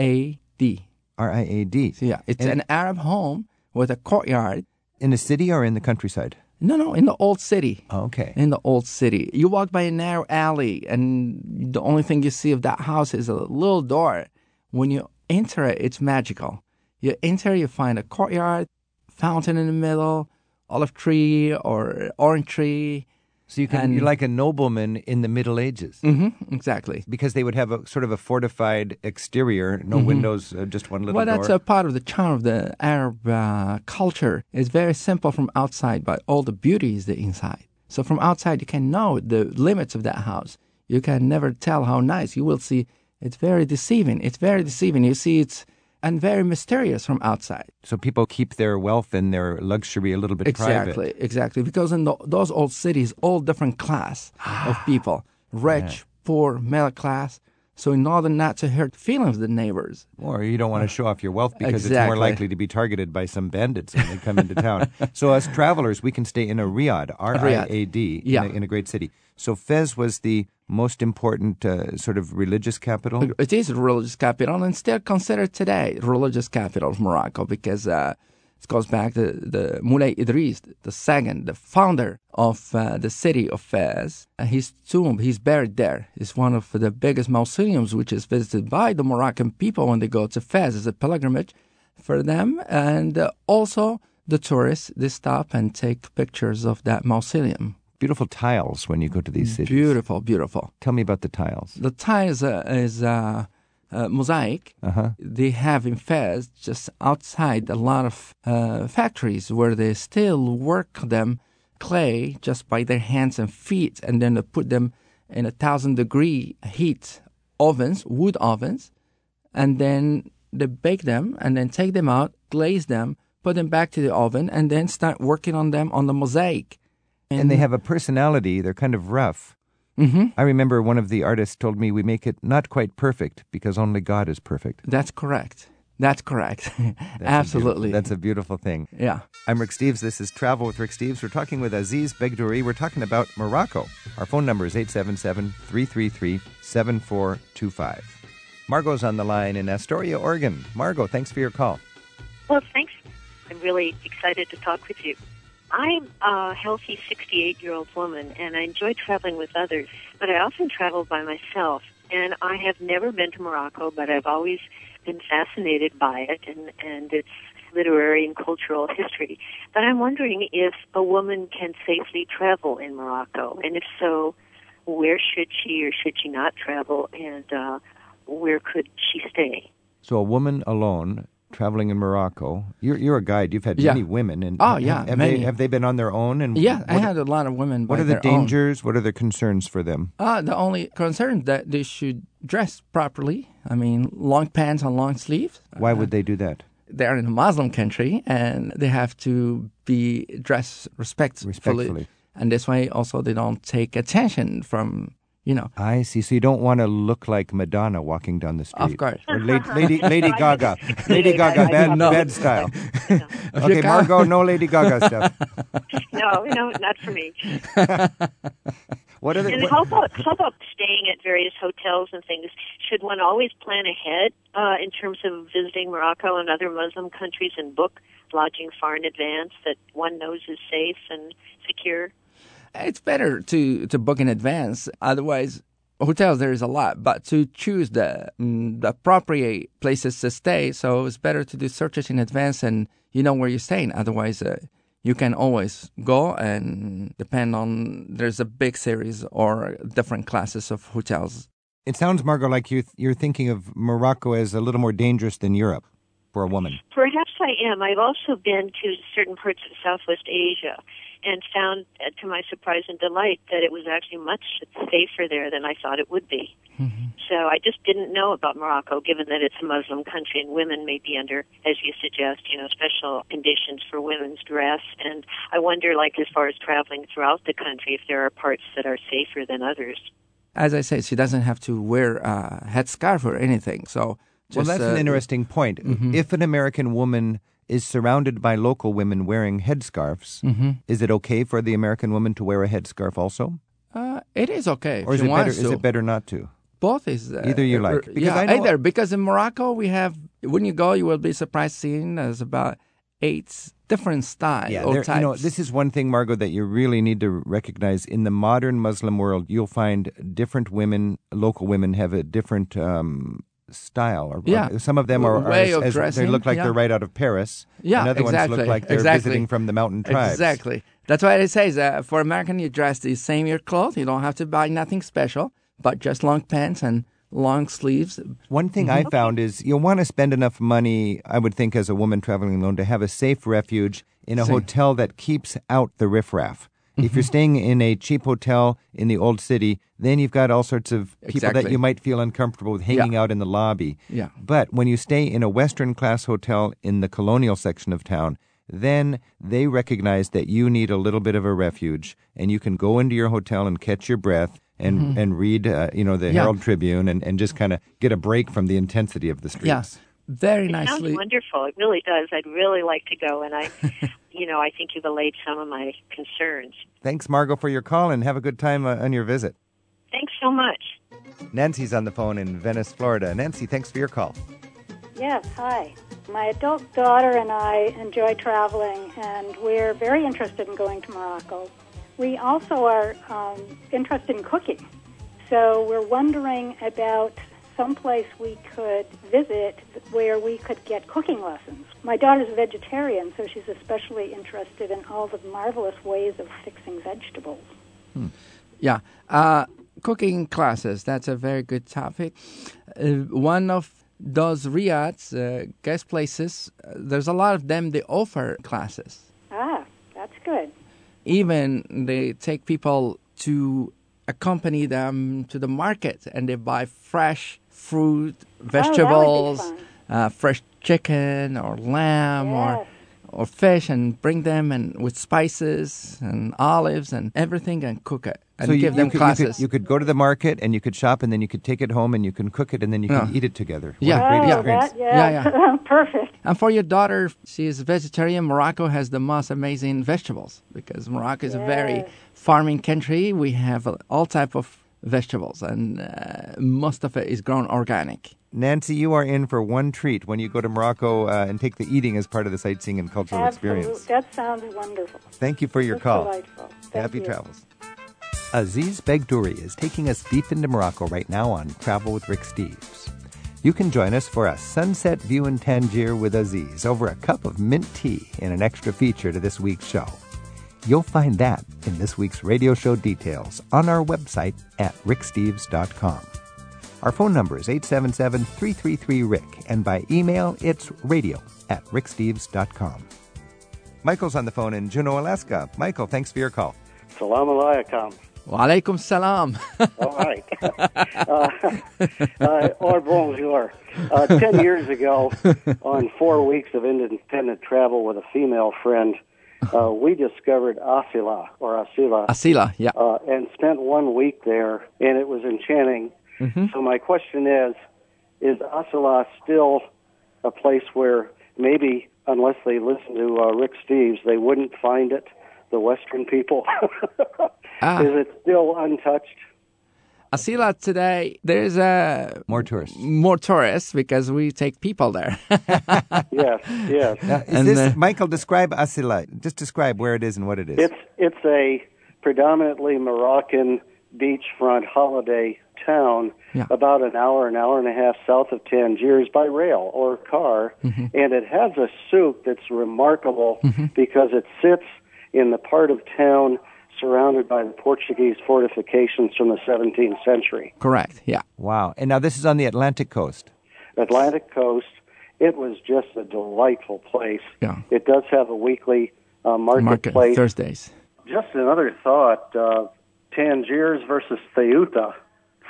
A D. R I A D. So, yeah, it's And- an Arab home with a courtyard. In the city or in the countryside? No, no, in the old city. Oh, okay. in the old city. You walk by a narrow alley, and the only thing you see of that house is a little door. When you enter it, it's magical. You enter, you find a courtyard, fountain in the middle, olive tree or orange tree. So you can And- you're like a nobleman in the Middle Ages Mm-hmm, exactly. because they would have a sort of a fortified exterior, no windows, uh, just one little Well, that's door. a part of the charm of the Arab uh, culture. It's very simple from outside, but all the beauty is the inside. So from outside, you can know the limits of that house. You can never tell how nice. You will see it's very deceiving. It's very deceiving. You see it's and very mysterious from outside. so people keep their wealth and their luxury a little bit Exactly, private. exactly. Exactly. Because in the, those old cities, all different class ah. of people, rich, poor, middle class. So in order not to hurt feelings of the neighbors, Or you don't want to show off your wealth because it's more likely to be targeted by some bandits when they come into town. So as travelers, we can stay in a riad, R I A D, Yeah. in, a, in a great city. So Fez was the most important uh, sort of religious capital. It is a religious capital and still considered today religious capital of Morocco because uh, it goes back to the Moulay Idris, the second, the founder of uh, the city of Fez. Uh, his tomb, he's buried there. It's one of the biggest mausoleums which is visited by the Moroccan people when they go to Fez. It's a pilgrimage for them. And uh, also the tourists, they stop and take pictures of that mausoleum. Beautiful tiles when you go to these cities. Beautiful, beautiful. Tell me about the tiles. The tiles uh, is uh, uh, mosaic. Uh-huh. They have in Fez just outside a lot of uh, factories where they still work them clay just by their hands and feet, and then they put them in a thousand degree heat ovens, wood ovens, and then they bake them and then take them out, glaze them, put them back to the oven, and then start working on them on the mosaic. And they have a personality. They're kind of rough. hmm I remember one of the artists told me we make it not quite perfect because only God is perfect. That's correct. That's correct. That's Absolutely. beautiful- that's a beautiful thing. yeah. I'm Rick Steves. This is Travel with Rick Steves. We're talking with Aziz Begdouri. We're talking about Morocco. Our phone number is 877 333 7425. Margot's on the line in Astoria, Oregon. Margot, thanks for your call. Well, thanks. I'm really excited to talk with you. I'm a healthy 68 year old woman and I enjoy traveling with others, but I often travel by myself. And I have never been to Morocco, but I've always been fascinated by it and, and its literary and cultural history. But I'm wondering if a woman can safely travel in Morocco, and if so, where should she or should she not travel, and uh, where could she stay? So, a woman alone traveling in Morocco. You're, you're a guide. You've had Yeah. many women. and Oh, yeah, Have, many. they, have they been on their own? And Yeah, I had a lot of women. what are the their own. dangers? What are the concerns for them? Uh, the only concern that they should dress properly. I mean, long pants and long sleeves. Why would they do that? They're in a Muslim country and they have to be dressed respectfully. Respectfully. And this way, also, they don't take attention from, you know, I see. So you don't want to look like Madonna walking down the street. Of course. Or Lady, Lady, Lady Gaga. Lady Gaga, bad, No. bad style. you okay, Margot, no Lady Gaga stuff. No, no, not for me. What are the, And what- how about how about staying at various hotels and things? Should one always plan ahead uh, in terms of visiting Morocco and other Muslim countries and book lodging far in advance that one knows is safe and secure? It's better to, to book in advance. Otherwise, hotels there is a lot, but to choose the, mm, the appropriate places to stay, so it's better to do searches in advance and you know where you're staying. Otherwise, uh, you can always go and depend on there's a big series or different classes of hotels. it sounds, Margot, like you, you're thinking of Morocco as a little more dangerous than Europe for a woman. Perhaps I am. I've also been to certain parts of Southwest Asia and found, uh, to my surprise and delight, that it was actually much safer there than I thought it would be. So I just didn't know about Morocco, given that it's a Muslim country and women may be under, as you suggest, you know, special conditions for women's dress. And I wonder, like, as far as traveling throughout the country, if there are parts that are safer than others. As I say, she doesn't have to wear a headscarf or anything. So, just, well, that's uh, an interesting point. If an American woman is surrounded by local women wearing headscarves, is it okay for the American woman to wear a headscarf also? Uh, it is okay. Or is it better, is it better not to? Both is uh, Either you uh, like. uh, Because yeah, I know- either because in Morocco we have when you go you will be surprised seeing there's about eight different styles or there- types. you know, this is one thing, Margot, that you really need to recognize. In the modern Muslim world, you'll find different women, local women, have a different um, style. Or, Yeah. or some of them are, are as- of as- they look like yeah. they're right out of Paris. yeah, and other exactly. ones look like they're exactly. visiting from the mountain tribes. Exactly. That's why it says uh, for American you dress the same year clothes. You don't have to buy nothing special, but just long pants and long sleeves. One thing Mm-hmm. I found is you'll want to spend enough money, I would think, as a woman traveling alone, to have a safe refuge in a Same. hotel that keeps out the riffraff. If Mm-hmm. you're staying in a cheap hotel in the old city, then you've got all sorts of people that you might feel uncomfortable with hanging out in the lobby. Yeah. But when you stay in a Western class hotel in the colonial section of town, then they recognize that you need a little bit of a refuge, and you can go into your hotel and catch your breath and and read, uh, you know, the Mm-hmm. Yeah. Herald Tribune, and, and just kind of get a break from the intensity of the streets. Yeah, very It sounds nicely. wonderful. It really does. I'd really like to go, and I, you know, I think you've allayed some of my concerns. Thanks, Margot, for your call, and have a good time uh, on your visit. Thanks so much. Nancy's on the phone in Venice, Florida. Nancy, thanks for your call. Yes, hi. My adult daughter and I enjoy traveling, and we're very interested in going to Morocco. We also are um, interested in cooking, so we're wondering about some place we could visit where we could get cooking lessons. My daughter's a vegetarian, so she's especially interested in all the marvelous ways of fixing vegetables. Yeah. Uh, cooking classes, that's a very good topic. Uh, one of those riads, uh, guest places, uh, there's a lot of them, they offer classes. Ah, that's good. Even they take people to accompany them to the market and they buy fresh fruit, vegetables, fun. uh, fresh chicken or lamb or Yes. or fish and bring them and with spices and olives and everything and cook it and so you, give you them could, classes. You could, you could go to the market and you could shop and then you could take it home and you can cook it and then you can Yeah. eat it together. Yeah. Oh, experience. that, yeah, Yeah, perfect. And for your daughter, she is vegetarian. Morocco has the most amazing vegetables because Morocco is a very farming country. We have all type of vegetables, and uh, most of it is grown organic. Nancy, you are in for one treat when you go to Morocco uh, and take the eating as part of the sightseeing and cultural Absolutely. experience. That sounds wonderful. Thank you for your That's call. delightful. Thank Happy you. travels. Aziz Begdouri is taking us deep into Morocco right now on Travel with Rick Steves. You can join us for a sunset view in Tangier with Aziz over a cup of mint tea in an extra feature to this week's show. You'll find that in this week's radio show details on our website at ricksteves.com. Our phone number is 877 333 Rick, and by email it's radio at ricksteves.com. Michael's on the phone in Juneau, Alaska. Michael, thanks for your call. Salam alaikum. Wa alaikum salam. All right. uh, uh, or bonjour. Uh, ten years ago, on four weeks of independent travel with a female friend, uh, we discovered Asila or Asila, Asila, yeah. uh, and spent one week there, and it was enchanting. So my question is: Is Asila still a place where maybe, unless they listen to uh, Rick Steves, they wouldn't find it? The Western people. Ah. Is it still untouched? Asila today, there's uh, More tourists. more tourists because we take people there. Yes, yes. Now, is And, this, uh, Michael, describe Asila. Just describe where it is and what it is. It's it's a predominantly Moroccan beachfront holiday town, Yeah. about an hour, an hour and a half south of Tangiers by rail or car, Mm-hmm. and it has a souk that's remarkable because it sits in the part of town surrounded by the Portuguese fortifications from the 17th century. Correct, yeah. wow. And now this is on the Atlantic coast. Atlantic coast. It was just a delightful place. Yeah. It does have a weekly uh, Market marketplace. Thursdays. Just another thought uh, Tangiers versus Ceuta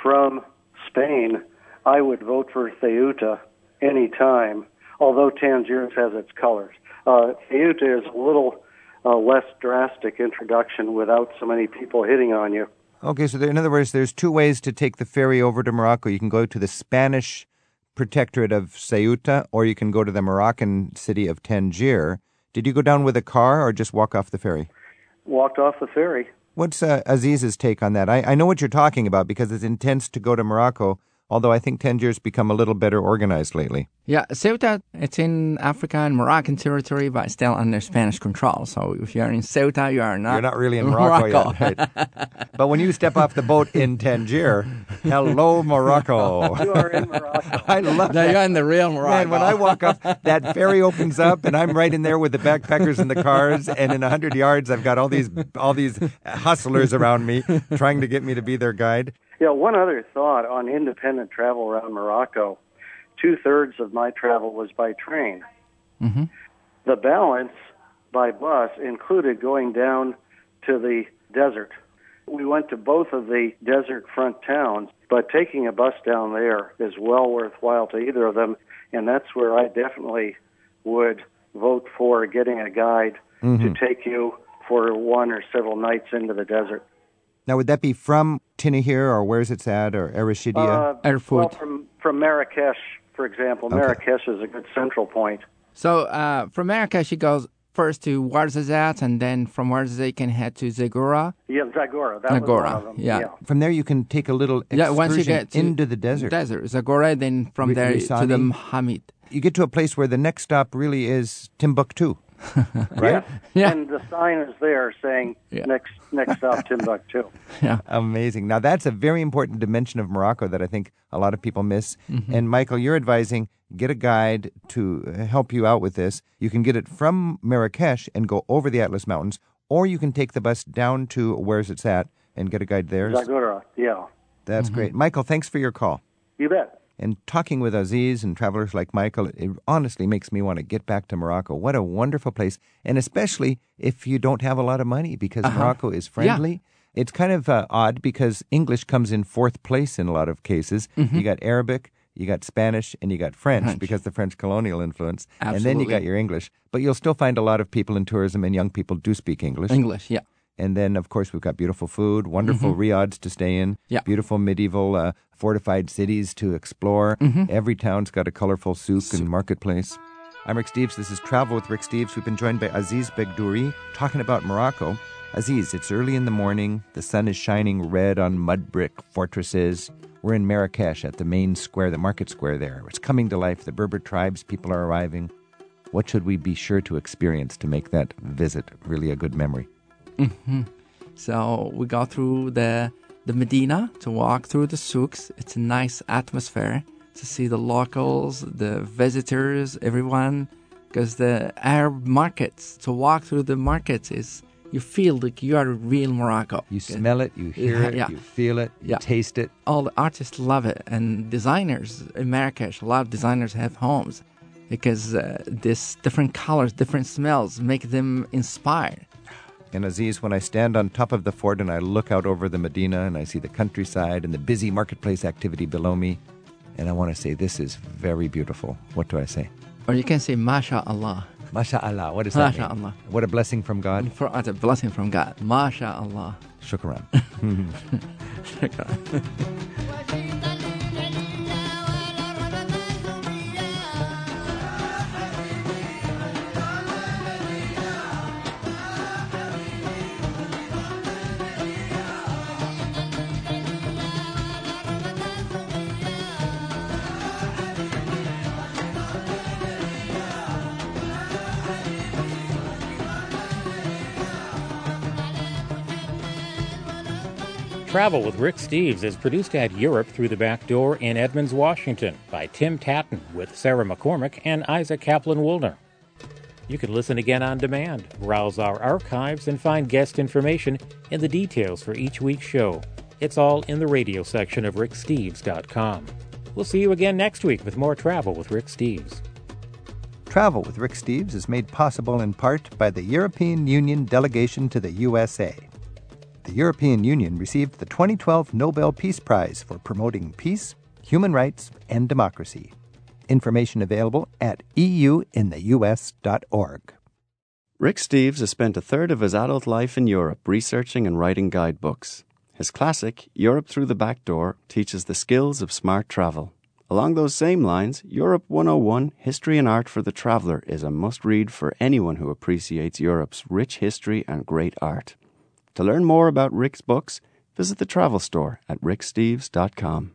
from Spain. I would vote for Ceuta any time, although Tangiers has its colors. Uh, Ceuta is a little uh, less drastic introduction without so many people hitting on you. Okay, so there, in other words, there's two ways to take the ferry over to Morocco. You can go to the Spanish protectorate of Ceuta, or you can go to the Moroccan city of Tangier. Did you go down with a car or just walk off the ferry? Walked off the ferry. What's uh, Aziz's take on that? I, I know what you're talking about because it's intense to go to Morocco, although I think Tangier's become a little better organized lately. Yeah, Ceuta, it's in Africa and Moroccan territory, but still under Spanish control. So if you're in Ceuta, you are not. You're not really in Morocco, yet. Right? but when you step off the boat in Tangier, hello, Morocco. You are in Morocco. I love No, that. you're in the real Morocco. Man, when I walk up, that ferry opens up, and I'm right in there with the backpackers and the cars. And in a hundred yards, I've got all these all these hustlers around me trying to get me to be their guide. Yeah, one other thought on independent travel around Morocco. Two thirds of my travel was by train. Mhm. The balance by bus included going down to the desert. We went to both of the desert front towns, but taking a bus down there is well worthwhile to either of them, and that's where I definitely would vote for getting a guide to take you for one or several nights into the desert. Now, would that be from Tinerhir, or where's it at, or Errachidia? Uh, Erfoud. Well, from from Marrakesh, for example, Okay. Marrakesh is a good central point. So uh, from Marrakesh, she goes first to Ouarzazate, and then from Ouarzazate, you can head to Zagora. Yeah, Zagora. That was Zagora, one of them. yeah. From there, you can take a little excursion Yeah, once you get to into the desert. Desert, Zagora, then from Ri- there to the Rissani. Mohammed. You get to a place where the next stop really is Timbuktu, right? Yeah. And the sign is there saying Yeah. next next stop Timbuktu. Yeah. Amazing. Now, that's a very important dimension of Morocco that I think a lot of people miss. Mm-hmm. And Michael, you're advising get a guide to help you out with this. You can get it from Marrakesh and go over the Atlas Mountains, or you can take the bus down to where's it's at and get a guide there. Zagora. Yeah. That's Mm-hmm. great. Michael, thanks for your call. You bet. And talking with Aziz and travelers like Michael, it honestly makes me want to get back to Morocco. What a wonderful place. And especially if you don't have a lot of money because Uh-huh. Morocco is friendly. Yeah. It's kind of uh, odd because English comes in fourth place in a lot of cases. You got Arabic, you got Spanish, and you got French, Mm-hmm. French. because the French colonial influence. Absolutely. And then you got your English. But you'll still find a lot of people in tourism and young people do speak English. English, yeah. And then, of course, we've got beautiful food, wonderful riads to stay in, Mm-hmm. Yeah. beautiful medieval uh, fortified cities to explore. Mm-hmm. Every town's got a colorful souk and marketplace. I'm Rick Steves. This is Travel with Rick Steves. We've been joined by Aziz Begdouri talking about Morocco. Aziz, it's early in the morning. The sun is shining red on mud brick fortresses. We're in Marrakesh at the main square, the market square there. It's coming to life. The Berber tribes, people are arriving. What should we be sure to experience to make that visit really a good memory? So we go through the the Medina to walk through the souks. It's a nice atmosphere to see the locals, the visitors, everyone. Because the Arab markets, to walk through the markets is you feel like you are real Morocco. You smell it, you hear Yeah, it, yeah. you feel it, you Yeah. taste it. all the artists love it and designers in marrakesh a lot of designers have homes because uh, this different colors different smells make them inspired And Aziz, when I stand on top of the fort and I look out over the Medina and I see the countryside and the busy marketplace activity below me, and I want to say, this is very beautiful. What do I say? or you can say masha allah MashaAllah. What does that mean? MashaAllah. What a blessing from God. for uh, it's a blessing from god masha allah Shukran. Travel with Rick Steves is produced at Europe Through the Back Door in Edmonds, Washington by Tim Tattan with Sarah McCormick and Isaac Kaplan Woolner. You can listen again on demand, browse our archives, and find guest information in the details for each week's show. It's all in the radio section of ricksteves.com. We'll see you again next week with more Travel with Rick Steves. Travel with Rick Steves is made possible in part by the European Union delegation to the USA. The European Union received the 2012 Nobel Peace Prize for promoting peace, human rights, and democracy. Information available at euintheus.org. Rick Steves has spent a third of his adult life in Europe researching and writing guidebooks. His classic, Europe Through the Back Door, teaches the skills of smart travel. Along those same lines, Europe 101 History and Art for the Traveller is a must read for anyone who appreciates Europe's rich history and great art. To learn more about Rick's books, visit the travel store at ricksteves.com.